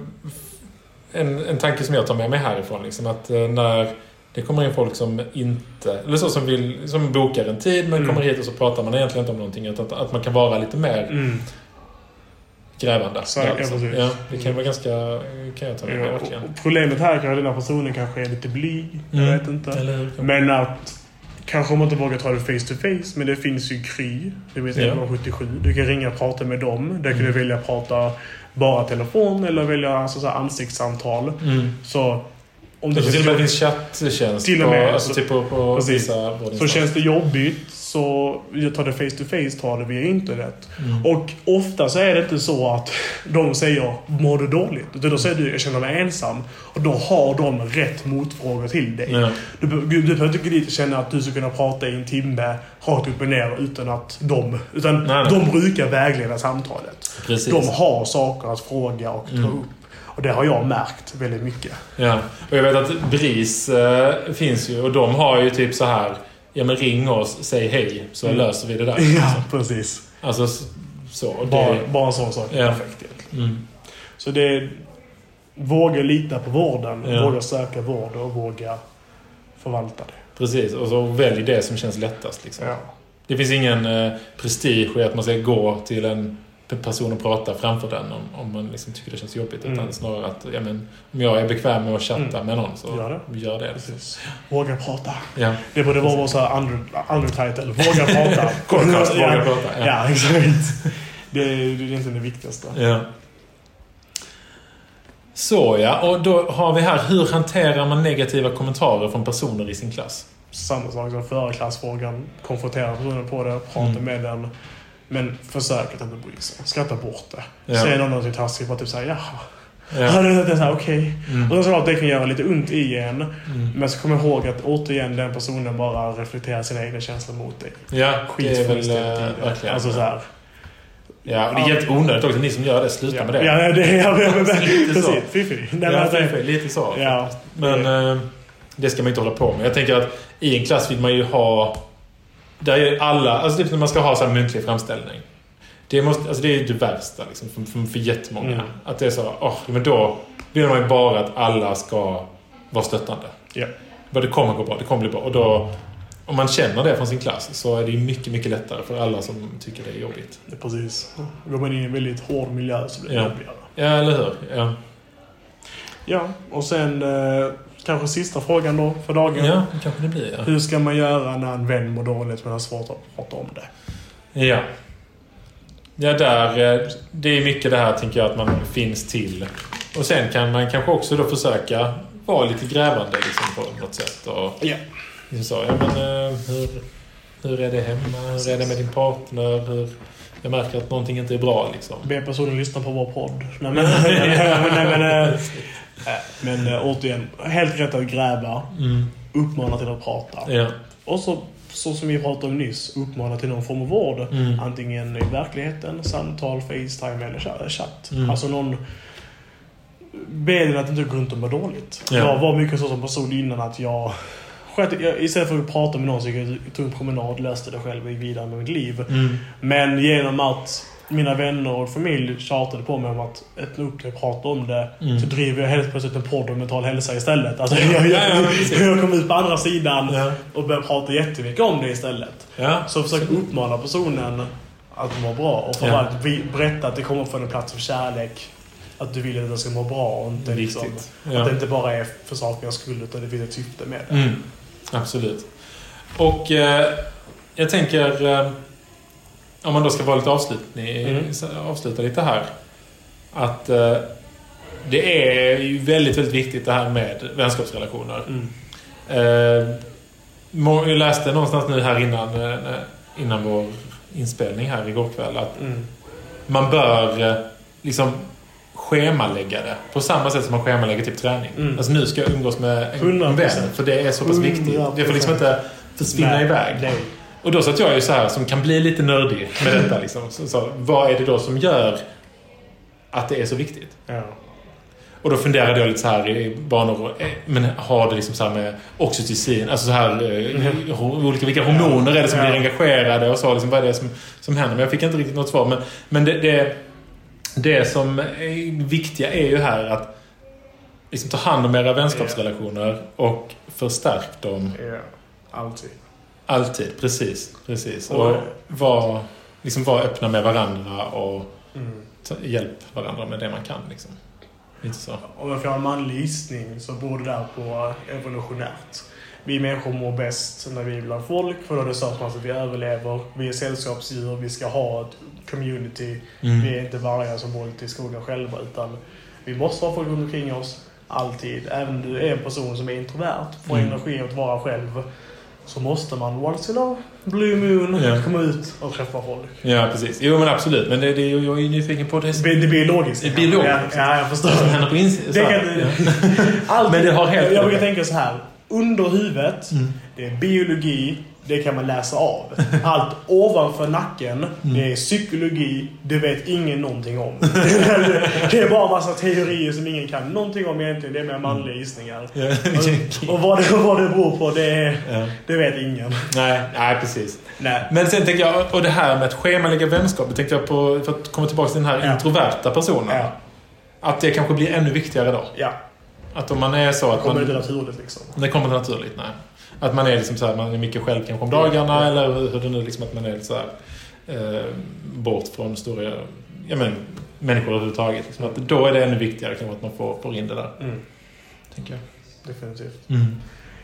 en, en tanke som jag tar med mig härifrån. Liksom, att eh, när det kommer in folk som inte, eller så som vill, som bokar en tid men mm. kommer hit och så pratar man egentligen inte om någonting. Utan att, att man kan vara lite mer mm. grävande. Så, alltså. ja, det kan vara ganska, kan jag ta med mig verkligen. Problemet här är att den här personen kanske är lite blyg. Jag mm. vet inte. Men att Kanske man inte vågar ta det face to face, men det finns ju Kry. Det vet ja. 77. Du kan ringa och prata med dem. Där kan mm. du välja att prata bara telefon eller välja alltså, så ansiktssamtal. Mm. Så om det, det till och med finns chatttjänst till och med, på, alltså, typ på, på vissa Så känns det jobbigt så jag tar det face to face, tar det via internet. Mm. Och ofta så är det inte så att de säger mår du dåligt? Utan då säger du jag känner mig ensam. Och då har de rätt motfrågor till dig. Ja. Du, du, behöver inte gå dit och känna att du ska kunna prata i en timme rakt upp och ner utan att de... Utan nej, nej. de brukar vägleda samtalet. Precis. De har saker att fråga och ta mm. upp. Och det har jag märkt väldigt mycket. Ja, och jag vet att BRIS äh, finns ju och de har ju typ så här Ja men ring oss, säg hej så mm. löser vi det där. Ja, precis. Alltså så. Det... Bara, bara en sån sak ja. perfekt egentligen. Mm. Så det är... Våga lita på vården, ja. våga söka vård och våga förvalta det. Precis, och så välj det som känns lättast. Liksom. Ja. Det finns ingen eh, prestige i att man ska gå till en person att prata framför den om, om man liksom tycker det känns jobbigt. Mm. Utan snarare att ja, men, om jag är bekväm med att chatta mm. med någon så gör det. Gör det Precis. Våga prata. Ja. Det borde vara vår under, undertitle. Våga prata. Podcast, våga prata. Ja, ja exakt. Det är, det är egentligen det viktigaste. Ja. Så ja, och då har vi här, hur hanterar man negativa kommentarer från personer i sin klass? Samma sak som förra klassfrågan. Konfrontera personen på det, prata mm. med den men försök att inte bry sig. Skratta bort det. Ja. Säger någon någonting taskigt bara typ såhär jaha. Ja. det är såhär okej. Okay. Mm. Och då såklart det kan göra lite ont i en. Mm. Men så kom ihåg att återigen den personen bara reflekterar sina egna känslor mot dig. Ja, Skit det är väl äh, verkligen. Alltså såhär. Ja, och det är helt onödigt också. Ni som gör det, sluta ja. med det. Ja, det är... Ja, men, men, lite så. Fiffi. Ja, fiffi. Lite så. Ja. Men äh, det ska man inte hålla på med. Jag tänker att i en klass vill man ju ha... Där är alla... Alltså typ när man ska ha så här muntlig framställning. Det, måste, alltså det är det värsta liksom, för, för, för jättemånga. Mm. Att det är så, oh, men då vill man ju bara att alla ska vara stöttande. Yeah. Det kommer gå bra, det kommer bli bra. Och då, om man känner det från sin klass så är det mycket, mycket lättare för alla som tycker det är jobbigt. Ja, precis. Går man in i en väldigt hård miljö så blir det ja. jobbigare. Ja, eller hur? Ja, ja och sen eh, kanske sista frågan då för dagen. Ja, kanske det blir. Ja. Hur ska man göra när en vän mår dåligt men har svårt att prata om det? Ja. Ja, där, eh, det är mycket det här tänker jag att man finns till. Och sen kan man kanske också då försöka vara lite grävande liksom, på något sätt. Och, ja. Liksom så, ja, men, eh, hur, hur är det hemma? Hur är det med din partner? Hur, jag märker att någonting inte är bra. Liksom. Be personen lyssna på vår podd. Nej, men, nej, men, men äh, återigen, helt rätt att gräva. Mm. Uppmana till att prata. Ja. Och så så som vi pratade om nyss, uppmana till någon form av vård. Mm. Antingen i verkligheten, samtal, Facetime eller chatt. Mm. Alltså någon... Be den att inte gå runt och må dåligt. Ja. Jag var mycket så som person innan att jag... Istället för att prata med någon så gick jag tog en promenad, löste det själv och gick vidare med mitt liv. Mm. Men genom att mina vänner och familj tjatade på mig om att öppna upp det och prata om det. Mm. Så driver jag helt plötsligt en podd om mental hälsa istället. Alltså, jag, jag, jag kom ut på andra sidan ja. och började prata jättemycket om det istället. Ja. Så försök uppmana personen att må bra. Och framförallt ja. berätta att det kommer från en plats av kärlek. Att du vill att den ska må bra och inte liksom, Att det inte bara är för sakens skull utan det finns ett syfte med det. Mm. Absolut. Och eh, jag tänker... Eh, om man då ska vara lite avslutning, mm. avsluta lite här. Att eh, det är ju väldigt, väldigt viktigt det här med vänskapsrelationer. Mm. Eh, jag läste någonstans nu här innan, eh, innan vår inspelning här igår kväll att mm. man bör eh, liksom schemalägga det. På samma sätt som man schemalägger typ träning. Mm. Alltså nu ska jag umgås med en, en vän. För det är så pass viktigt. Det får liksom inte försvinna Nej, iväg. nej. Och då satt jag ju så här som kan bli lite nördig med detta. Liksom. Så, så, vad är det då som gör att det är så viktigt? Ja. Och då funderade jag lite så här i banor. eh, Men har det liksom så här med oxytocin, alltså så här eh, ho- olika, vilka hormoner är det som Ja. blir engagerade och så. Liksom, vad är det som, som händer? Men jag fick inte riktigt något svar. Men, men det, det, det som är viktiga är ju här att liksom ta hand om era vänskapsrelationer och förstärk dem ja. Alltid. alltid. Precis, precis. Och- Och var, liksom var öppna med varandra och Mm. hjälp varandra med det man kan. Liksom. Inte så. Om jag får en manlig gissning så beror det där på evolutionärt. Vi människor mår bäst när vi är bland folk, för då är det så att vi överlever. Vi är sällskapsdjur, vi ska ha ett community. Mm. Vi är inte vargar som går ut i skogen själva, utan vi måste ha folk runt omkring oss. Alltid. Även om du är en person som är introvert, får Mm. energi att vara själv, så måste man once in a blue moon Ja. komma ut och träffa folk. Ja, precis. Jo, men absolut. Men det, det, jag är ju nyfiken på det Det som det biologiskt. Ja, ja, jag förstår. händer på insidan. Alltid. Men det har helt- Jag brukar tänka så här. Under huvudet, Mm. det är biologi, det kan man läsa av. Allt ovanför nacken, Mm. det är psykologi, det vet ingen någonting om. det är bara massa teorier som ingen kan någonting om egentligen. Det är mer manliga gissningar. Och, och vad, det, vad det beror på, det, det vet ingen. Nej, nej, precis. Nej. Men sen tänker jag, och det här med att schemalägga vänskap, det tänkte jag på, för att komma tillbaka till den här Ja. introverta personen. Ja. Att det kanske blir ännu viktigare då. Ja. Att om man är så att Kommer man... inte naturligt liksom. Det kommer inte naturligt, nej. Att man är liksom så här, man är mycket själv kanske om dagarna eller hur det nu liksom att man är så här, eh, bort från stora ja, men, människor överhuvudtaget. Liksom. Att då är det ännu viktigare kanske att man får, får in det där, Mm. tänker jag. Definitivt. Mm.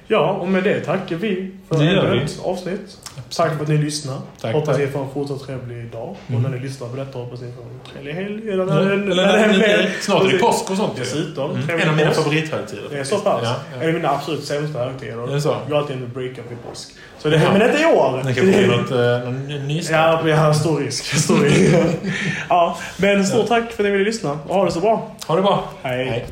Ja, och med det tackar vi för ett avsnitt. Tack för att ni lyssnar. Tack, hoppas tack. ni får en fortsatt trevlig dag. Mm. Och när ni lyssnar på detta hoppas ni får en trevlig helg. Eller Ja, eller när, när- när, Snart är det påsk och sånt. Dessutom. Mm. En av mina favorithögtider. Det är så pass? Ja, En av ja. mina absolut sämsta högtider. Är det så? Jag går alltid med break-up vid påsk. Så det, Ja. Men inte i år. Det kanske blir något, eh, någon nystart. Ja, har stor risk. Stor risk. ja, men stort tack för att ni ville lyssna. Och ha det så bra. Ha det bra. Hej. Hej.